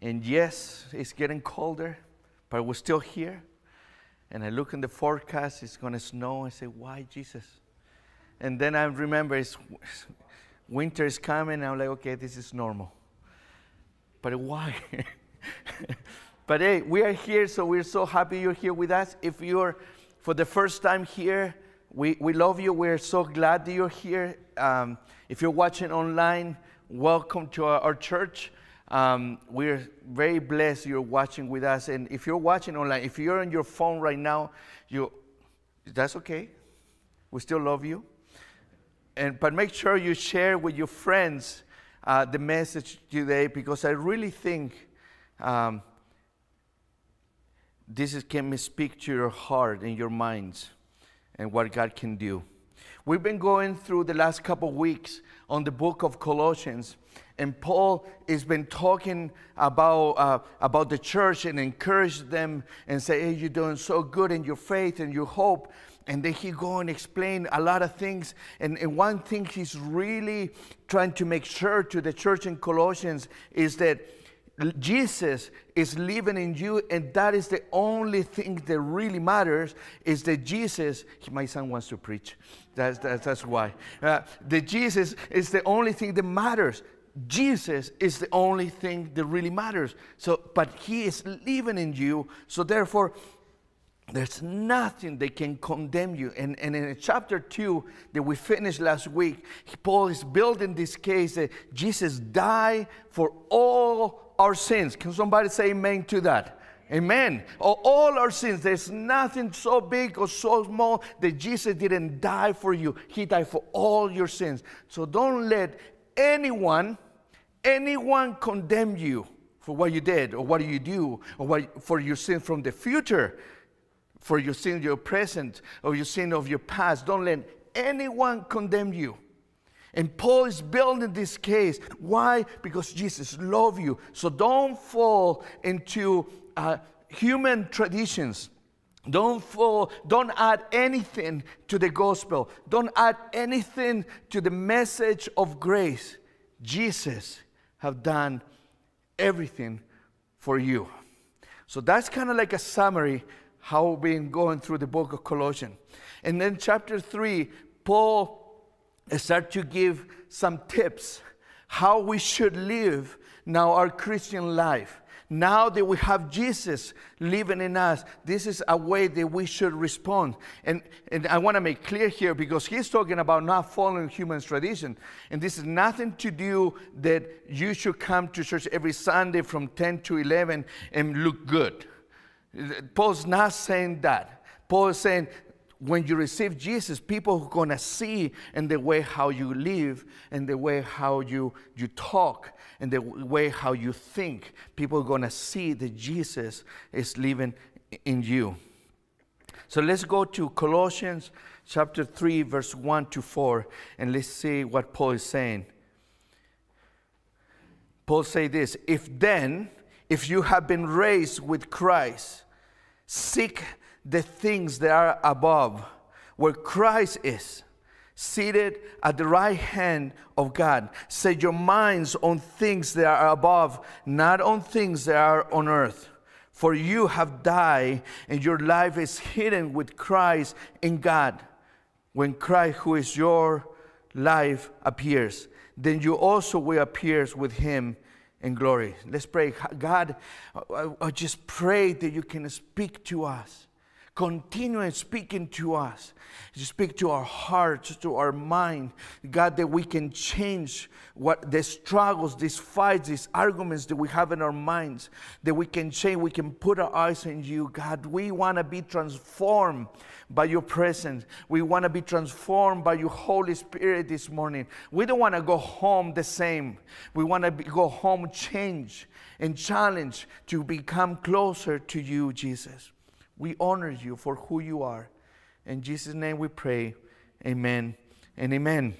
And yes, it's getting colder, but we're still here. And I look in the forecast, it's going to snow. I say, Why, Jesus? And then I remember it's, winter is coming. I'm like, Okay, this is normal. But why? but hey, we are here, so we're so happy you're here with us. If you're for the first time here, we, we love you. We're so glad that you're here. Um, if you're watching online, welcome to our, our church. Um, we're very blessed you're watching with us. And if you're watching online, if you're on your phone right now, you, that's okay. We still love you. And, but make sure you share with your friends uh, the message today because I really think um, this is, can speak to your heart and your minds and what God can do. We've been going through the last couple weeks on the book of Colossians, and Paul has been talking about, uh, about the church and encourage them and say, hey, you're doing so good in your faith and your hope. And then he go and explain a lot of things. And, and one thing he's really trying to make sure to the church in Colossians is that Jesus is living in you, and that is the only thing that really matters. Is that Jesus? My son wants to preach. That's that's, that's why. Uh, the Jesus is the only thing that matters. Jesus is the only thing that really matters. So, but He is living in you. So therefore, there's nothing that can condemn you. And, and in chapter 2 that we finished last week, Paul is building this case that Jesus died for all our sins. Can somebody say amen to that? Amen. All our sins, there's nothing so big or so small that Jesus didn't die for you. He died for all your sins. So don't let anyone, anyone condemn you for what you did or what you do or what, for your sin from the future for your sin, your present, or your sin of your past. Don't let anyone condemn you. And Paul is building this case. Why? Because Jesus loves you. So don't fall into uh, human traditions. Don't fall, don't add anything to the gospel. Don't add anything to the message of grace. Jesus have done everything for you. So that's kind of like a summary how we've been going through the book of Colossians. And then chapter 3, Paul starts to give some tips how we should live now our Christian life. Now that we have Jesus living in us, this is a way that we should respond. And, and I want to make clear here because he's talking about not following human tradition. And this is nothing to do that you should come to church every Sunday from 10 to 11 and look good. Paul's not saying that. Paul is saying when you receive Jesus, people are going to see in the way how you live, in the way how you, you talk, in the way how you think. People are going to see that Jesus is living in you. So let's go to Colossians chapter 3, verse 1 to 4, and let's see what Paul is saying. Paul say this, if then, if you have been raised with Christ, seek the things that are above, where Christ is, seated at the right hand of God. Set your minds on things that are above, not on things that are on earth. For you have died, and your life is hidden with Christ in God. When Christ, who is your life, appears, then you also will appear with him in glory. Let's pray. God, I, just pray that you can speak to us continue speaking to us. You speak to our hearts, to our mind. God, that we can change what the struggles, these fights, these arguments that we have in our minds, that we can change, we can put our eyes on you. God, we want to be transformed by your presence. We want to be transformed by your Holy Spirit this morning. We don't want to go home the same. We want to go home changed and challenged to become closer to you, Jesus. We honor you for who you are. In Jesus' name we pray. Amen and amen.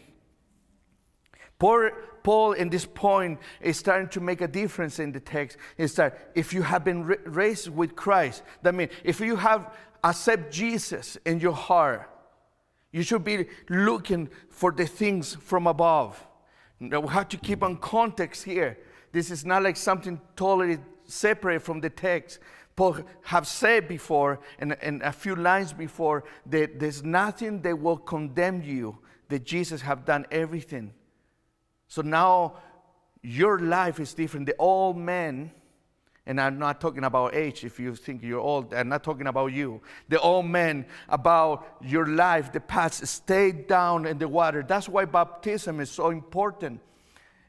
Paul, Paul, in this point, is starting to make a difference in the text. Is that if you have been raised with Christ, that means if you have accept Jesus in your heart, you should be looking for the things from above. Now we have to keep on context here. This is not like something totally separate from the text. Paul have said before, and, and a few lines before, that there's nothing that will condemn you, that Jesus have done everything. So now your life is different. The old man, and I'm not talking about age if you think you're old, I'm not talking about you. The old man about your life, the past, stay down in the water. That's why baptism is so important.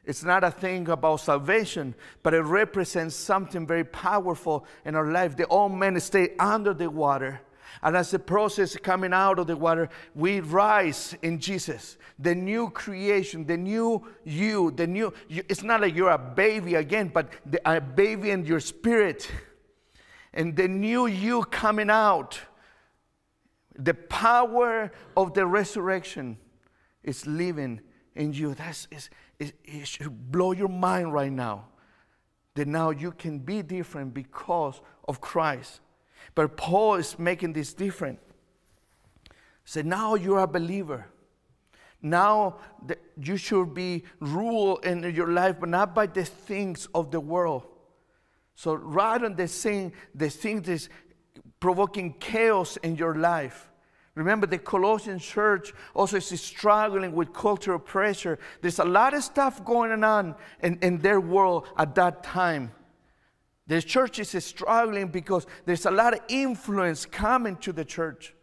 It's not a thing about salvation, but it represents something very powerful in our life. The old man stay under the water. And as the process coming out of the water, we rise in Jesus. The new creation, the new you, the new, you, it's not like you're a baby again, but the, a baby in your spirit. And the new you coming out. The power of the resurrection is living in you. That's, it, it should blow your mind right now that now you can be different because of Christ. But Paul is making this different. Say, now you're a believer. Now you should be ruled in your life, but not by the things of the world. So rather than the thing, the thing that's provoking chaos in your life, Remember, the Colossian church also is struggling with cultural pressure. There's a lot of stuff going on in, in their world at that time. The church is struggling because there's a lot of influence coming to the church.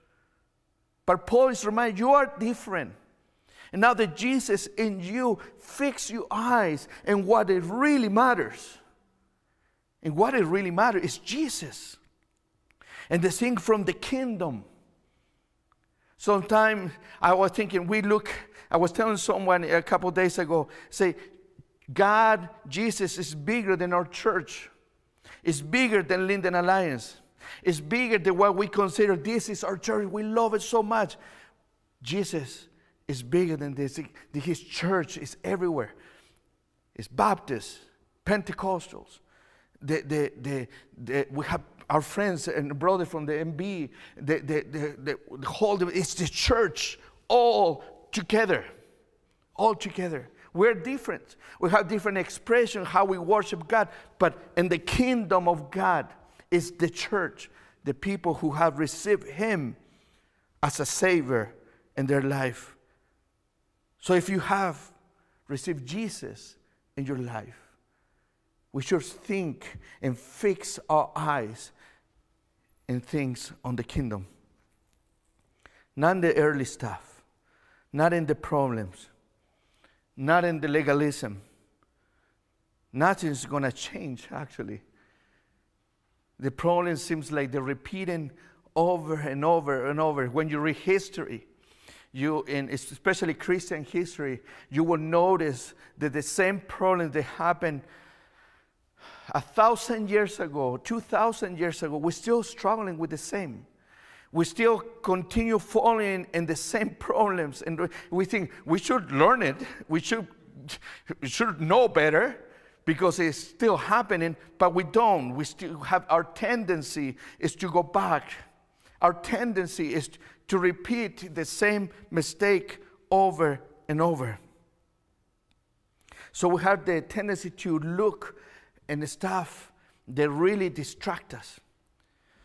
But Paul is reminding you are different. And now that Jesus in you, fix your eyes and what it really matters. And what it really matters is Jesus. And the thing from the kingdom. Sometimes I was thinking, we look, I was telling someone a couple days ago, say, God, Jesus is bigger than our church. It's bigger than Linden Alliance. It's bigger than what we consider this is our church. We love it so much. Jesus is bigger than this. His church is everywhere. It's Baptists, Pentecostals. The, the, the, we have our friends and brother from the MB, the, the, the, the whole, it's the church all together. All together. We're different. We have different expression how we worship God, but in the kingdom of God is the church, the people who have received Him as a Savior in their life. So if you have received Jesus in your life, we should think and fix our eyes in things on the kingdom. Not in the early stuff, not in the problems, not in the legalism. Nothing's going to change, actually. The problem seems like they're repeating over and over and over. When you read history, you in especially Christian history, you will notice that the same problems that happened a thousand years ago, two thousand years ago, we're still struggling with the same. We still continue falling in the same problems, and we think we should learn it. We should, we should know better because it's still happening, but we don't. We still have our tendency is to go back. Our tendency is to repeat the same mistake over and over. So we have the tendency to look and stuff that really distract us.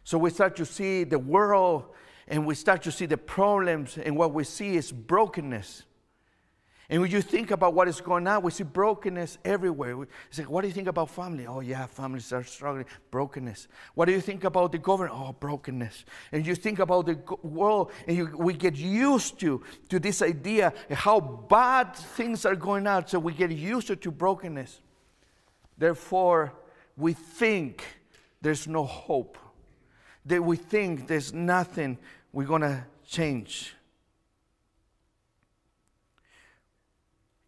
So we start to see the world and we start to see the problems, and what we see is brokenness. And when you think about what is going on, we see brokenness everywhere. We say, what do you think about family? Oh, yeah, families are struggling. Brokenness. What do you think about the government? Oh, brokenness. And you think about the world, and you, we get used to, to this idea how bad things are going on. So we get used to, to brokenness. Therefore, we think there's no hope, that we think there's nothing we're going to change.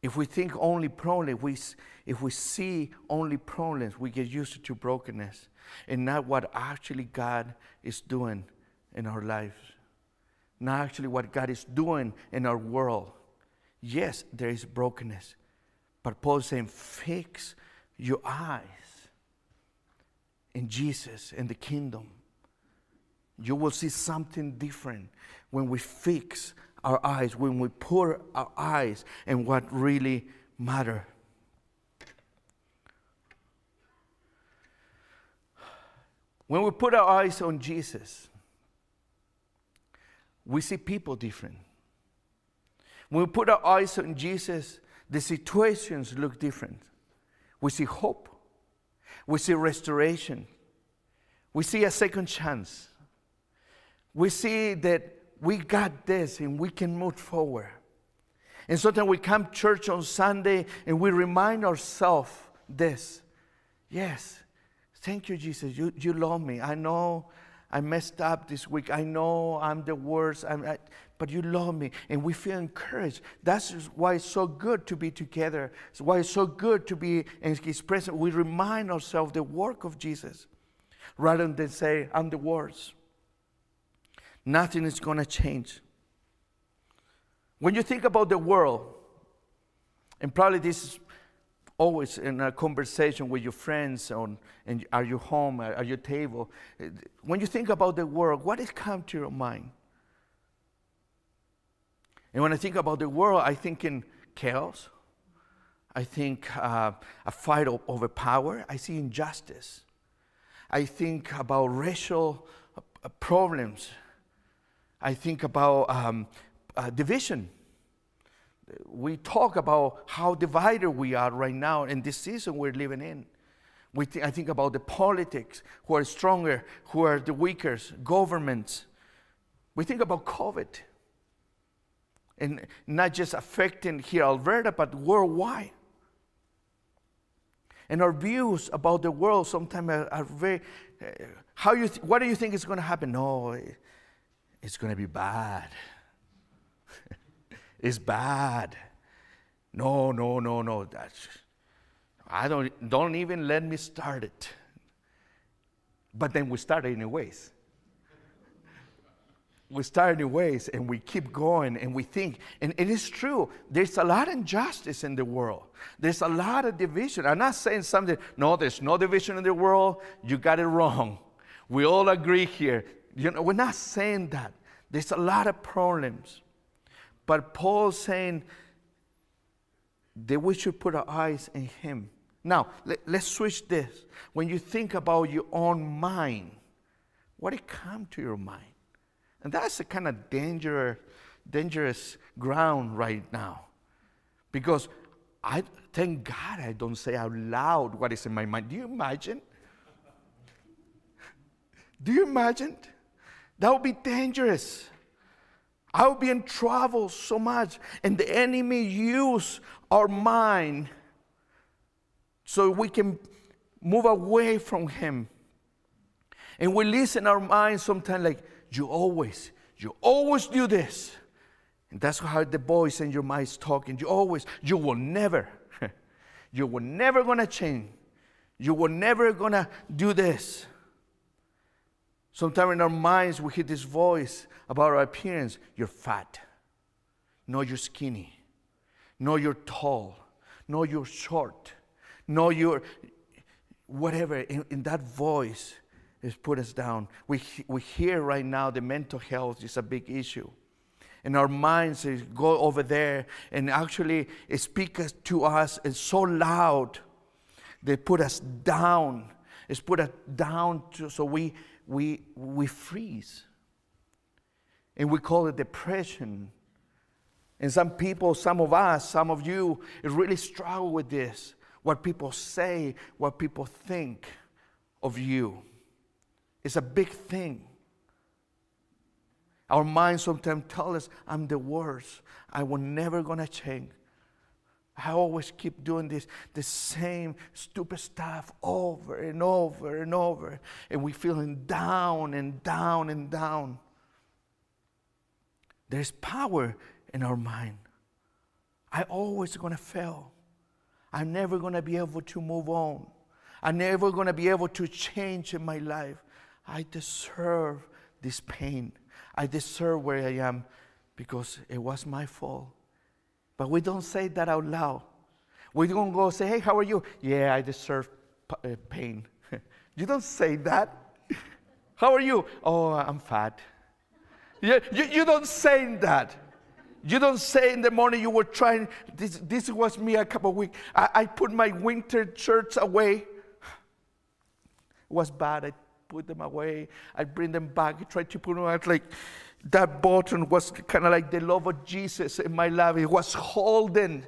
If we think only problems, we, if we see only problems, we get used to brokenness and not what actually God is doing in our lives, not actually what God is doing in our world. Yes, there is brokenness, but Paul is saying, fix your eyes in Jesus and the kingdom, you will see something different when we fix our eyes, when we put our eyes in what really matter. When we put our eyes on Jesus, we see people different. When we put our eyes on Jesus, the situations look different. We see hope. We see restoration. We see a second chance. We see that we got this and we can move forward. And sometimes we come church on Sunday and we remind ourselves this. Yes, thank you, Jesus. You, you love me. I know I messed up this week. I know I'm the worst, I'm, I, but you love me. And we feel encouraged. That's why it's so good to be together. It's why it's so good to be in His presence. We remind ourselves the work of Jesus rather than say, I'm the worst. Nothing is going to change. When you think about the world, and probably this is always in a conversation with your friends on and are you home at your table when you think about the world what has come to your mind and when i think about the world i think in chaos i think uh, a fight over power i see injustice i think about racial uh, problems i think about um, uh, division we talk about how divided we are right now in this season we're living in. We th- I think about the politics, who are stronger, who are the weaker, governments. We think about COVID. And not just affecting here Alberta, but worldwide. And our views about the world sometimes are, are very, uh, how you th- what do you think is going to happen? No, it's going to be bad it's bad. No, no, no, no. That's, I don't, don't even let me start it. But then we start anyways. We start anyways and we keep going and we think. And it is true, there's a lot of injustice in the world. There's a lot of division. I'm not saying something, no, there's no division in the world. You got it wrong. We all agree here. You know, we're not saying that. There's a lot of problems. But Paul's saying that we should put our eyes in him. Now, let, us switch this. When you think about your own mind, what it come to your mind? And that's a kind of dangerous, dangerous ground right now. Because I thank God I don't say out loud what is in my mind. Do you imagine? Do you imagine? That would be dangerous. I'll be in trouble so much. And the enemy use our mind so we can move away from him. And we listen our mind sometimes like, you always, you always do this. And that's how the voice in your mind is talking. You always, you will never, you will never gonna change. You will never gonna do this. Sometimes in our minds we hear this voice about our appearance. You're fat. No, you're skinny. No, you're tall. No, you're short. No, you're whatever. In, in that voice is put us down. We, we hear right now the mental health is a big issue. And our minds go over there and actually speak to us it's so loud. They put us down. It's put us down to, so we we, we freeze. And we call it depression. And some people, some of us, some of you, really struggle with this. What people say, what people think of you. It's a big thing. Our minds sometimes tell us, I'm the worst. I will never gonna change. I always keep doing this, the same stupid stuff over and over and over. And we feeling down and down and down. There's power in our mind. I always gonna fail. I'm never gonna be able to move on. I'm never gonna be able to change in my life. I deserve this pain. I deserve where I am because it was my fault. But we don't say that out loud. We don't go say, hey, how are you? Yeah, I deserve uh, pain. you don't say that. how are you? Oh, I'm fat. you, you, you don't say that. You don't say in the morning you were trying, this, this was me a couple of weeks. I, I put my winter shirts away. It was bad. I put them away. I bring them back. I try to put them out. Like that button was kind of like the love of Jesus in my life. It was holding,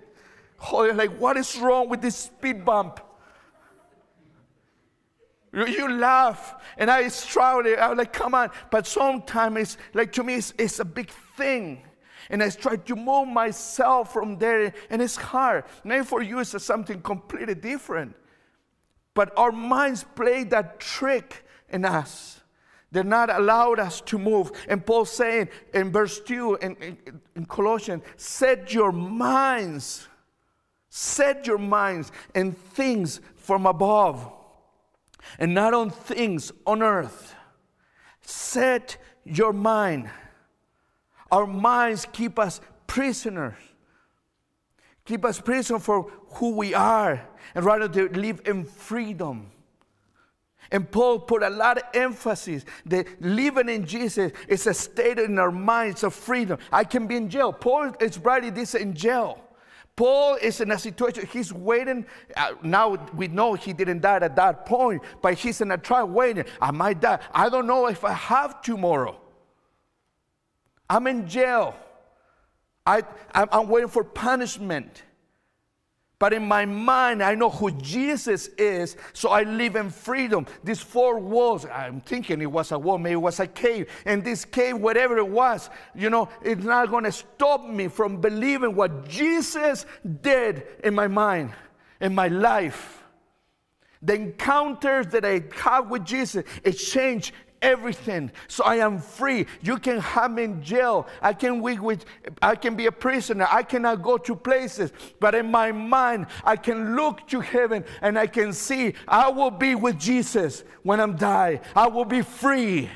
holding. Like, what is wrong with this speed bump? You, laugh, and I struggle. I was like, come on. But sometimes it's like to me, it's, it's a big thing. And I try to move myself from there, and it's hard. Maybe for you, it's something completely different. But our minds play that trick in us. They're not allowed us to move. And Paul's saying in verse 2 in, in, in Colossians, set your minds, set your minds in things from above and not on things on earth. Set your mind. Our minds keep us prisoners, keep us prisoner for who we are, and rather to live in freedom. And Paul put a lot of emphasis that living in Jesus is a state in our minds of freedom. I can be in jail. Paul is writing this in jail. Paul is in a situation, he's waiting. Uh, now we know he didn't die at that point, but he's in a trial waiting. I might die. I don't know if I have tomorrow. I'm in jail. I, I'm waiting for punishment. But in my mind, I know who Jesus is, so I live in freedom. These four walls, I'm thinking it was a wall, maybe it was a cave. And this cave, whatever it was, you know, it's not to stop me from believing what Jesus did in my mind, in my life. The encounters that I have with Jesus, it changed everything. So I am free. You can have me in jail. I can be with, I can be a prisoner. I cannot go to places. But in my mind, I can look to heaven and I can see I will be with Jesus when I'm die. I will be free.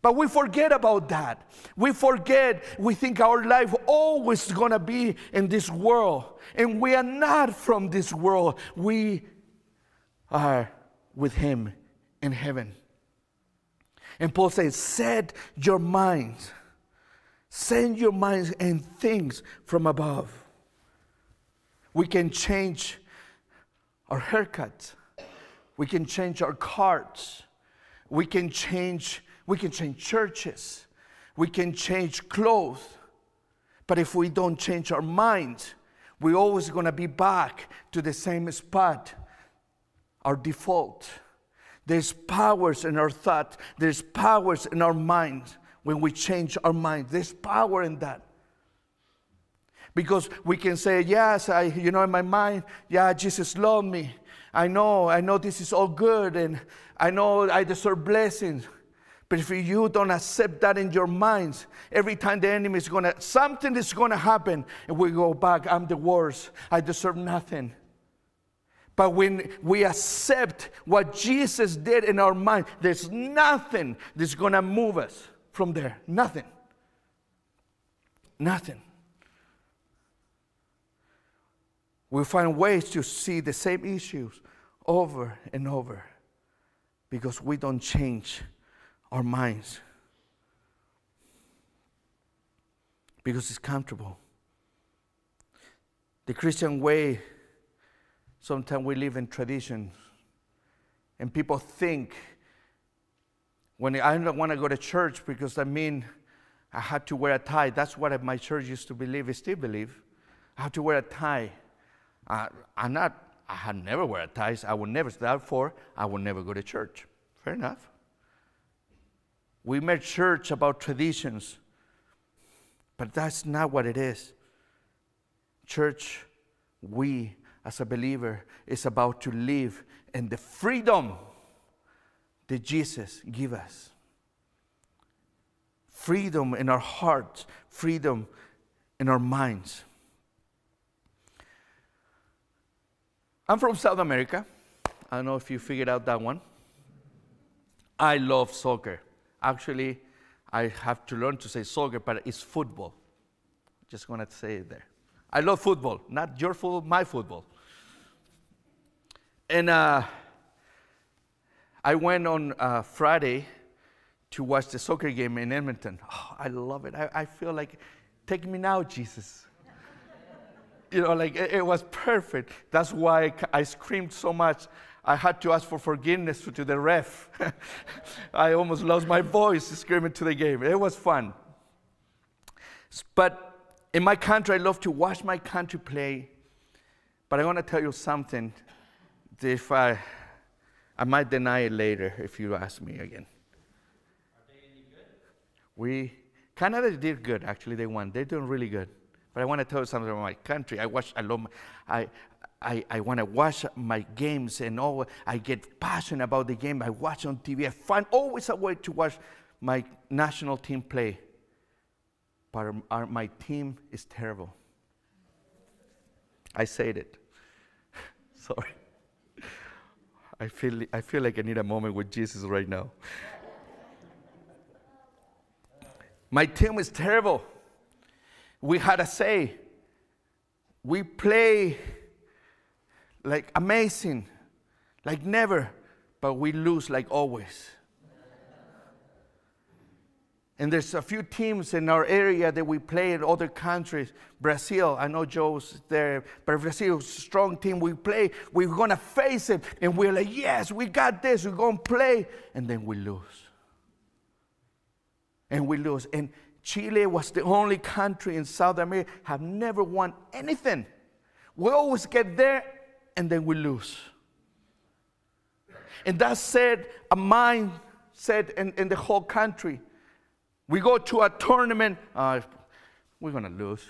But we forget about that. We forget, we think our life always gonna be in this world. And we are not from this world. We are with Him in heaven. And Paul says, set your minds, send your minds and things from above. We can change our haircut, We can change our cards. We can change, we can change churches. We can change clothes. But if we don't change our minds, we're always going to be back to the same spot, our default. There's powers in our thought. There's powers in our minds when we change our mind. There's power in that. Because we can say, yes, I, you know, in my mind, yeah, Jesus loved me. I know, I know this is all good, and I know I deserve blessings. But if you don't accept that in your minds, every time the enemy is gonna, something is gonna happen, and we go back, I'm the worst. I deserve nothing. But when we accept what Jesus did in our mind, there's nothing that's going to move us from there. Nothing. Nothing. We find ways to see the same issues over and over because we don't change our minds. Because it's comfortable. The Christian way Sometimes we live in traditions, and people think when I don't want to go to church because I mean I had to wear a tie. That's what my church used to believe, I still believe. I have to wear a tie. Uh, I'm not, I had never wear a tie. I would never, therefore, I would never go to church. Fair enough. We made church about traditions, but that's not what it is. Church, we as a believer is about to live in the freedom that Jesus give us. Freedom in our hearts, freedom in our minds. I'm from South America. I don't know if you figured out that one. I love soccer. Actually, I have to learn to say soccer, but it's football. Just to say it there. I love football, not your football, my football. And uh, I went on uh, Friday to watch the soccer game in Edmonton. Oh, I love it. I, I, feel like, take me now, Jesus. you know, like it, it, was perfect. That's why I screamed so much I had to ask for forgiveness to the ref. I almost lost my voice screaming to the game. It was fun. But in my country, I love to watch my country play. But I want to tell you something. If I, I might deny it later if you ask me again. Are they any good? We Canada did good. Actually, they won. They're doing really good. But I want to tell you something about my country. I watch. I love. My, I I, I want to watch my games and all. I get passionate about the game. I watch on TV. I find always a way to watch my national team play. But our, my team is terrible. I said it. Sorry. I feel, I feel like I need a moment with Jesus right now. my team is terrible. We had a say. We play like amazing, like never, but we lose like always. And there's a few teams in our area that we play in other countries. Brazil, I know Joe's there, but Brazil, strong team. We play, we're gonna face it, and we're like, yes, we got this, we're gonna play, and then we lose. And we lose. And Chile was the only country in South America have never won anything. We always get there and then we lose. And that said a mindset in, in the whole country. We go to a tournament, uh, we're going to lose.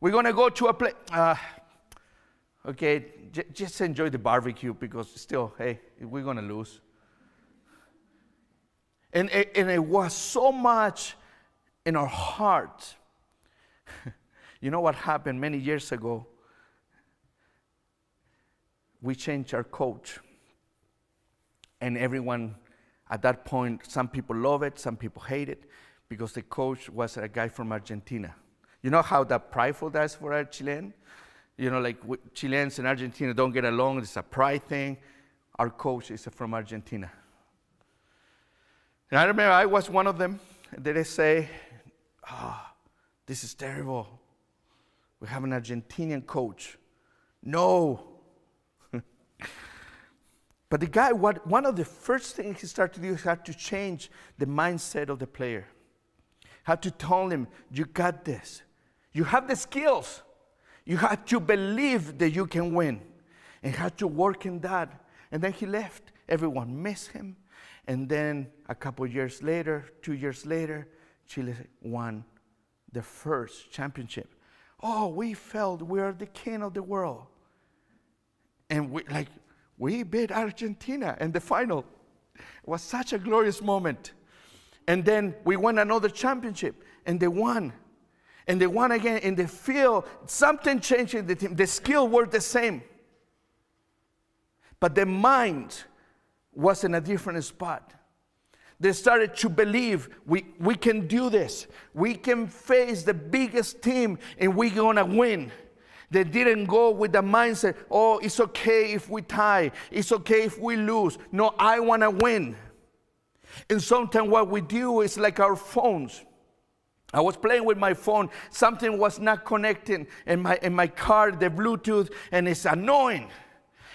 We're going to go to a place, uh, okay, j- just enjoy the barbecue because still, hey, we're going to lose. And, and it was so much in our heart. you know what happened many years ago? we changed our coach. And everyone at that point, some people love it, some people hate it, because the coach was a guy from Argentina. You know how that prideful that is for a Chilean? You know, like Chileans and Argentina don't get along, it's a pride thing. Our coach is from Argentina. And I remember I was one of them. Did say, oh, this is terrible. We have an Argentinian coach. No, but the guy, what, one of the first things he started to do is had to change the mindset of the player. Had to tell him, you got this. You have the skills. You had to believe that you can win. And had to work in that. And then he left. Everyone missed him. And then a couple years later, two years later, Chile won the first championship. Oh, we felt we are the king of the world. And we like we beat Argentina in the final. It was such a glorious moment. And then we won another championship, and they won. And they won again in the field. Something changed in the team. The skill were the same. But the mind was in a different spot. They started to believe we, we can do this. We can face the biggest team and we're gonna win. They didn't go with the mindset, oh, it's okay if we tie, it's okay if we lose. No, I want to win. And sometimes what we do is like our phones. I was playing with my phone, something was not connecting in my, in my car, the Bluetooth, and it's annoying.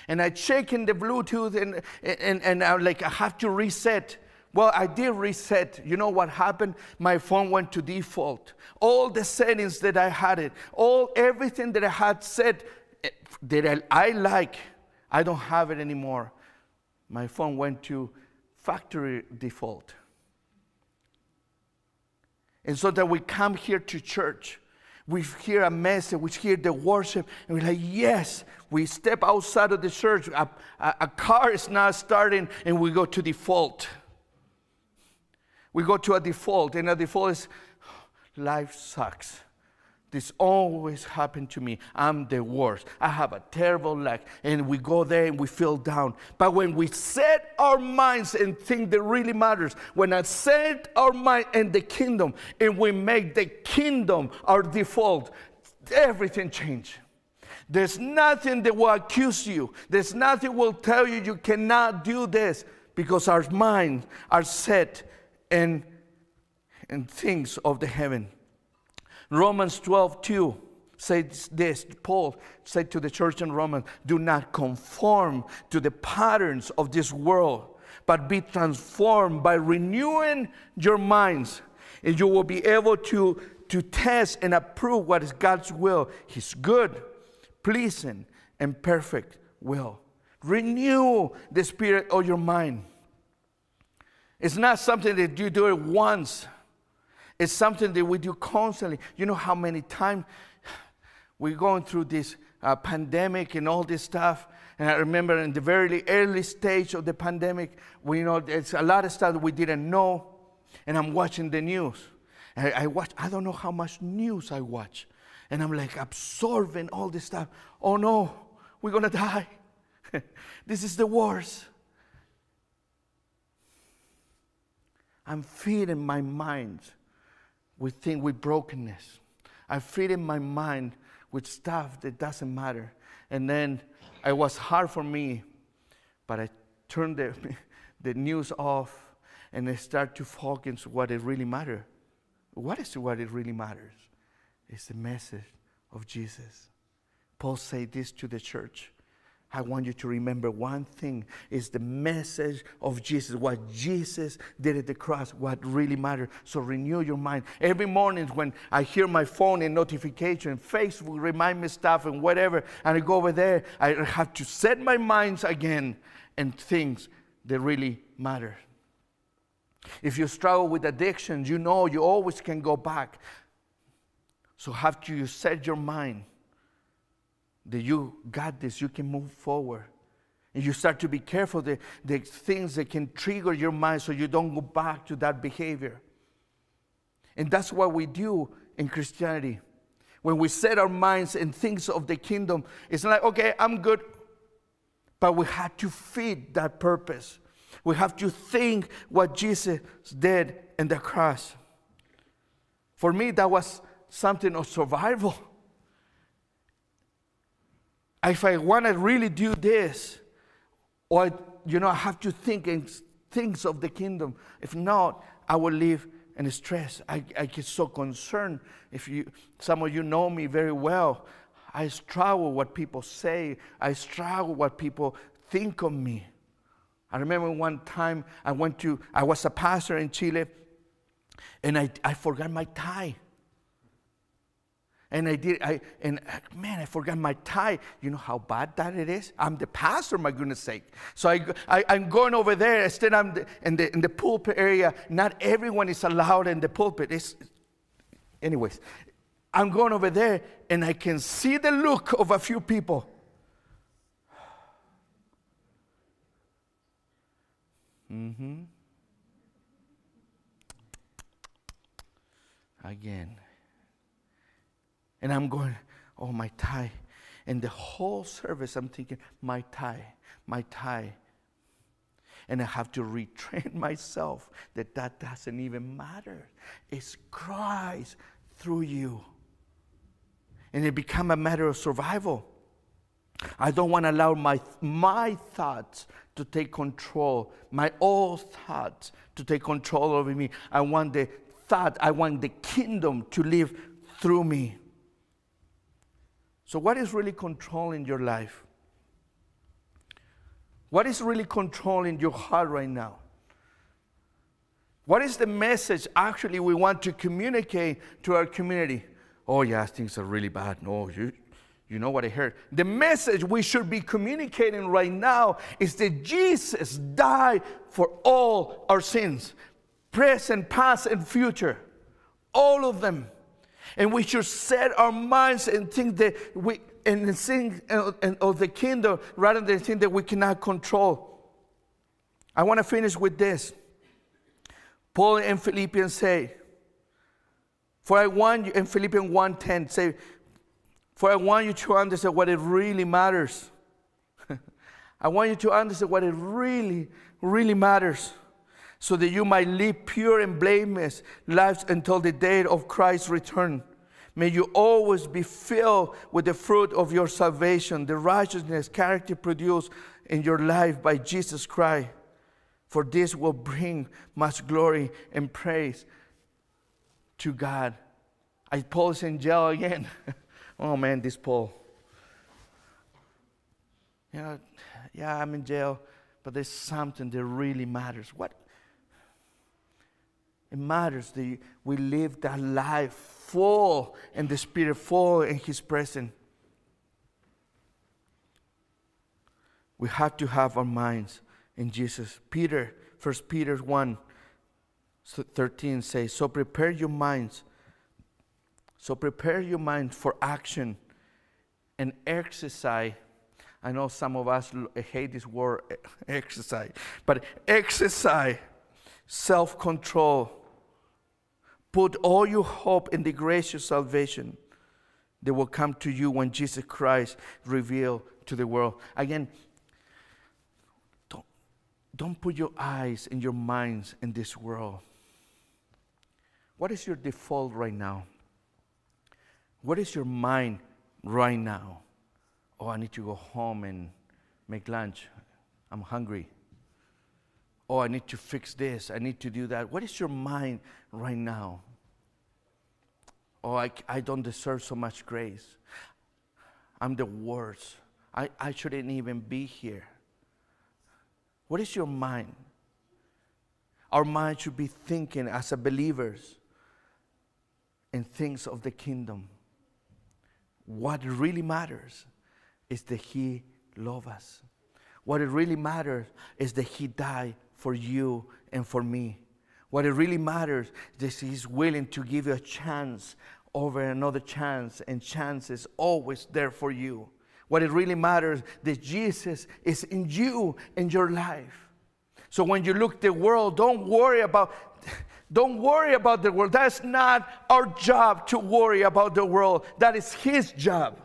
And I check in the Bluetooth and, and, and I'm like I have to reset. Well, I did reset. You know what happened? My phone went to default. All the settings that I had it, all everything that I had set eh, that I, I like, I don't have it anymore. My phone went to factory default. And so that we come here to church, we hear a message, we hear the worship, and we're like, yes, we step outside of the church. A, a, a car is not starting, and we go to default we go to a default, and a default is life sucks. This always happened to me. I'm the worst. I have a terrible life. And we go there and we feel down. But when we set our minds and think that really matters, when I set our mind and the kingdom and we make the kingdom our default, everything changes. There's nothing that will accuse you. There's nothing will tell you you cannot do this because our minds are set and, and things of the heaven. Romans 12, 2. says this Paul said to the church in Romans, do not conform to the patterns of this world, but be transformed by renewing your minds, and you will be able to, to test and approve what is God's will, His good, pleasing, and perfect will. Renew the spirit of your mind. It's not something that you do it once. It's something that we do constantly. You know how many times we're going through this uh, pandemic and all this stuff. And I remember in the very early stage of the pandemic, we know there's a lot of stuff we didn't know. And I'm watching the news. I, I watch, I don't know how much news I watch. And I'm like absorbing all this stuff. Oh no, we're gonna die. this is the worst. I'm feeding my mind with things with brokenness. I'm feeding my mind with stuff that doesn't matter. And then it was hard for me, but I turned the, the news off and I start to focus what it really matters. What is what it really matters? It's the message of Jesus. Paul said this to the church. I want you to remember one thing is the message of Jesus, what Jesus did at the cross, what really matters. So renew your mind. Every morning when I hear my phone and notification, Facebook remind me stuff and whatever, and I go over there, I have to set my minds again and things that really matter. If you struggle with addictions, you know you always can go back. So have to set your mind that you got this, you can move forward. And you start to be careful the, the things that can trigger your mind so you don't go back to that behavior. And that's what we do in Christianity. When we set our minds in things of the kingdom, it's like, okay, I'm good. But we have to feed that purpose. We have to think what Jesus did in the cross. For me, that was something of survival if I want to really do this, or you know, I have to think in things of the kingdom. If not, I will live in stress. I, I get so concerned. If you, some of you know me very well, I struggle what people say. I struggle what people think of me. I remember one time I went to, I was a pastor in Chile, and I, I forgot my tie. And I did, I, and man, I forgot my tie. You know how bad that it is? I'm the pastor, my goodness sake. So I, I, am going over there. Instead, I'm the, in, the, in the pulpit area. Not everyone is allowed in the pulpit. It's, anyways, I'm going over there, and I can see the look of a few people. Mm-hmm. Again. And I'm going, oh, my tie. And the whole service, I'm thinking, my tie, my tie. And I have to retrain myself that that doesn't even matter. It's Christ through you. And it become a matter of survival. I don't want to allow my, my thoughts to take control, my old thoughts to take control over me. I want the thought, I want the kingdom to live through me. So, what is really controlling your life? What is really controlling your heart right now? What is the message actually we want to communicate to our community? Oh, yeah, things are really bad. No, you, you know what I heard. The message we should be communicating right now is that Jesus died for all our sins, present, past, and future. All of them. And we should set our minds and think that we, and think of the kingdom rather than think that we cannot control. I want to finish with this. Paul in Philippians say, for I want you, in Philippians 1.10, say, for I want you to understand what it really matters. I want you to understand what it really, really matters so that you might live pure and blameless lives until the day of Christ's return. May you always be filled with the fruit of your salvation, the righteousness, character produced in your life by Jesus Christ. For this will bring much glory and praise to God. I Paul is in jail again. Oh man, this Paul. Yeah, yeah, I'm in jail, but there's something that really matters. What? It matters that we live that life full in the Spirit, full in His presence. We have to have our minds in Jesus. Peter, First Peter 1 13 says, So prepare your minds. So prepare your mind for action and exercise. I know some of us eh, hate this word eh, exercise, but exercise self control. Put all your hope in the gracious salvation that will come to you when Jesus Christ revealed to the world. Again, don't, don't put your eyes and your minds in this world. What is your default right now? What is your mind right now? Oh, I need to go home and make lunch. I'm hungry. Oh, I need to fix this. I need to do that. What is your mind right now? Oh, I, I don't deserve so much grace. I'm the worst. I, I shouldn't even be here. What is your mind? Our mind should be thinking as a believers in things of the kingdom. What really matters is that He loves us. What it really matters is that He died for you and for me. What it really matters is He's willing to give you a chance over another chance, and chance is always there for you. What it really matters that Jesus is in you in your life. So when you look the world, don't worry about don't worry about the world. That's not our job to worry about the world. That is his job.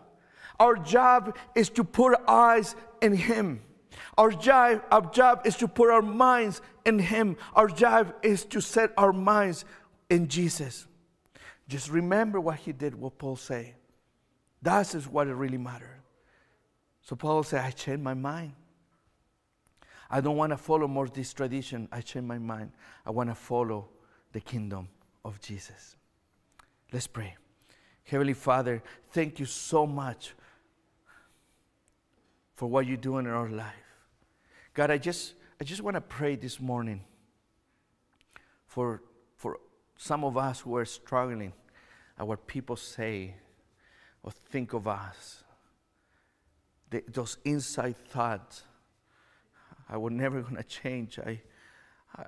Our job is to put eyes in him. Our job, our job is to put our minds in him. Our job is to set our minds in Jesus. Just remember what he did, what Paul said. That is what it really matters. So Paul said, I changed my mind. I don't want to follow more this tradition. I changed my mind. I want to follow the kingdom of Jesus. Let's pray. Heavenly Father, thank you so much for what you're doing in our life. God, I just I just want to pray this morning for for some of us who are struggling at what people say or think of us. The, those inside thoughts. I was never to change. I, I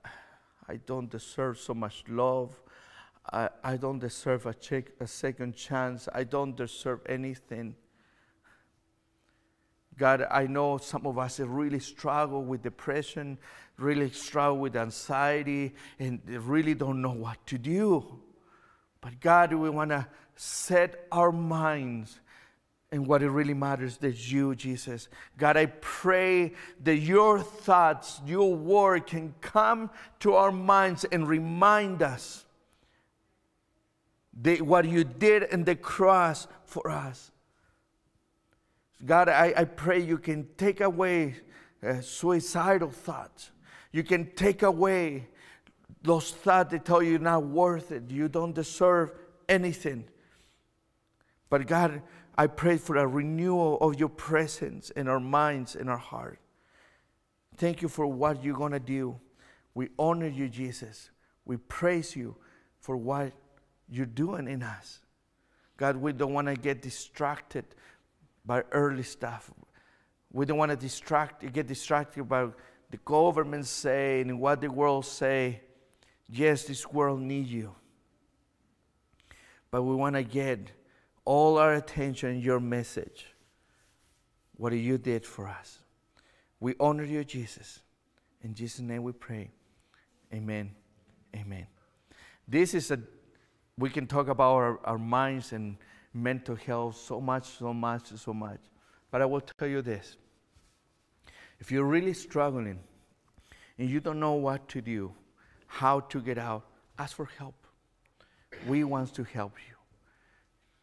I don't deserve so much love. I, I don't deserve a, check, a second chance. I don't deserve anything. God, I know some of us really struggle with depression, really struggle with anxiety, and really don't know what to do. But God, we want to set our minds and what it really matters is you, Jesus. God, I pray that your thoughts, your word can come to our minds and remind us that what you did in the cross for us. God, I, I pray you can take away uh, suicidal thoughts. You can take away those thoughts that tell you you're not worth it, you don't deserve anything. But God, I pray for a renewal of your presence in our minds, in our heart. Thank you for what you're going to do. We honor you, Jesus. We praise you for what you're doing in us. God, we don't want to get distracted by early stuff. We don't want to distract, get distracted by the government saying and what the world say. Yes, this world needs you. But we want to get all our attention your message, what you did for us. We honor you, Jesus. In Jesus' name we pray. Amen. Amen. This is a, we can talk about our, our minds and mental health so much, so much, so much. But I will tell you this. If you're really struggling and you don't know what to do, how to get out, ask for help. We want to help you.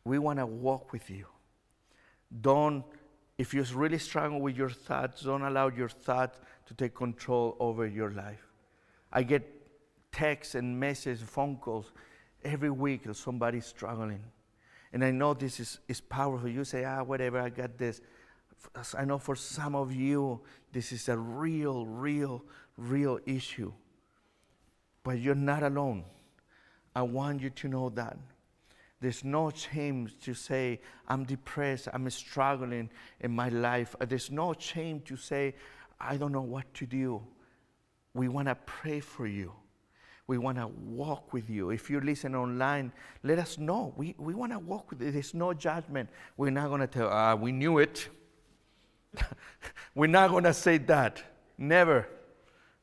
We want to walk with you. Don't, if you're really struggling with your thoughts, don't allow your thoughts to take control over your life. I get texts and messages, phone calls every week of somebody struggling. And I know this is, is powerful. You say, ah, whatever, I got this. I know for some of you, this is a real, real, real issue. But you're not alone. I want you to know that. There's no shame to say, I'm depressed, I'm struggling in my life. There's no shame to say, I don't know what to do. We want to pray for you. We want to walk with you. If you listen online, let us know. We, we want to walk with you. There's no judgment. We're not going to tell, ah, we knew it. We're not going to say that. Never.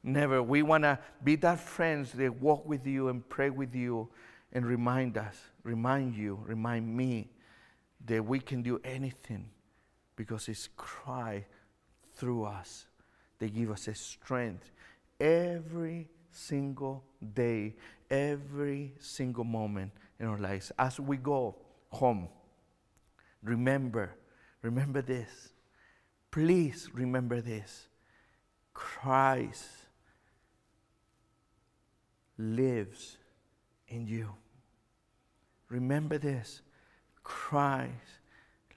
Never. We want to be that friends that walk with you and pray with you and remind us, remind you, remind me that we can do anything because it's Christ through us. They give us a strength every single day, every single moment in our lives. As we go home, remember, remember this. Please remember this. Christ lives in you. Remember this Christ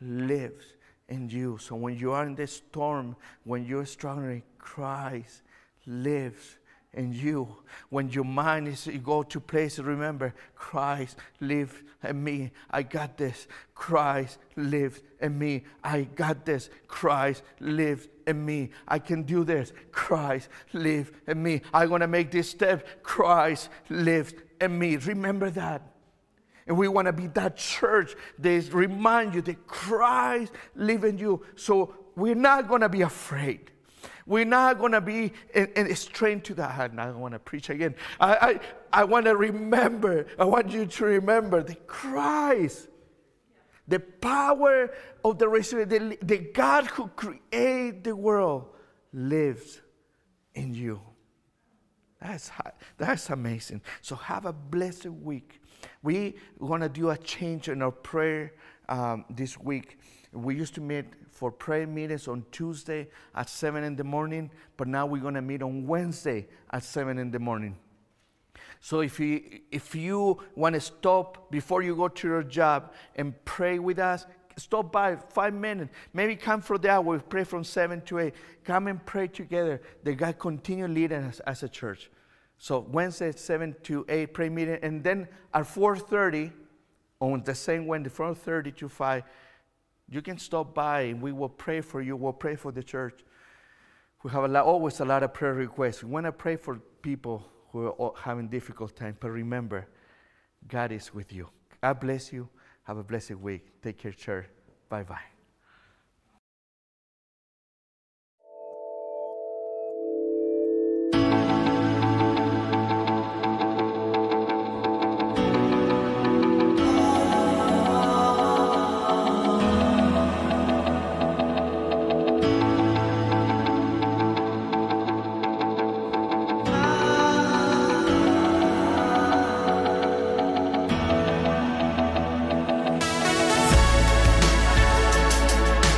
lives in you. So when you are in the storm, when you're struggling, Christ lives in you. When your mind is you go to places, remember Christ lives in me. I got this. Christ lives in me. I got this. Christ lives in me. I can do this. Christ lives in me. I'm gonna make this step. Christ lives in me. Remember that. And we want to be that church that remind you that Christ lives in you. So we're not going to be afraid. We're not going to be in, in strained to that. I don't want to preach again. I, I, I want to remember, I want you to remember the Christ, the power of the resurrection, the, the God who created the world, lives in you. That's, that's amazing. So have a blessed week. We want to do a change in our prayer um, this week. We used to meet for prayer meetings on Tuesday at 7 in the morning, but now we're going to meet on Wednesday at 7 in the morning. So if you, if you want to stop before you go to your job and pray with us, stop by five minutes. Maybe come for the hour. We pray from 7 to 8. Come and pray together that God continue leading us as a church. So Wednesday, 7 to 8, pray meeting. And then at 4.30, on the same Wednesday, 4.30 to 5, you can stop by and we will pray for you. We'll pray for the church. We have a lot, always a lot of prayer requests. We want to pray for people who are having difficult time. But remember, God is with you. God bless you. Have a blessed week. Take care, church. Bye bye.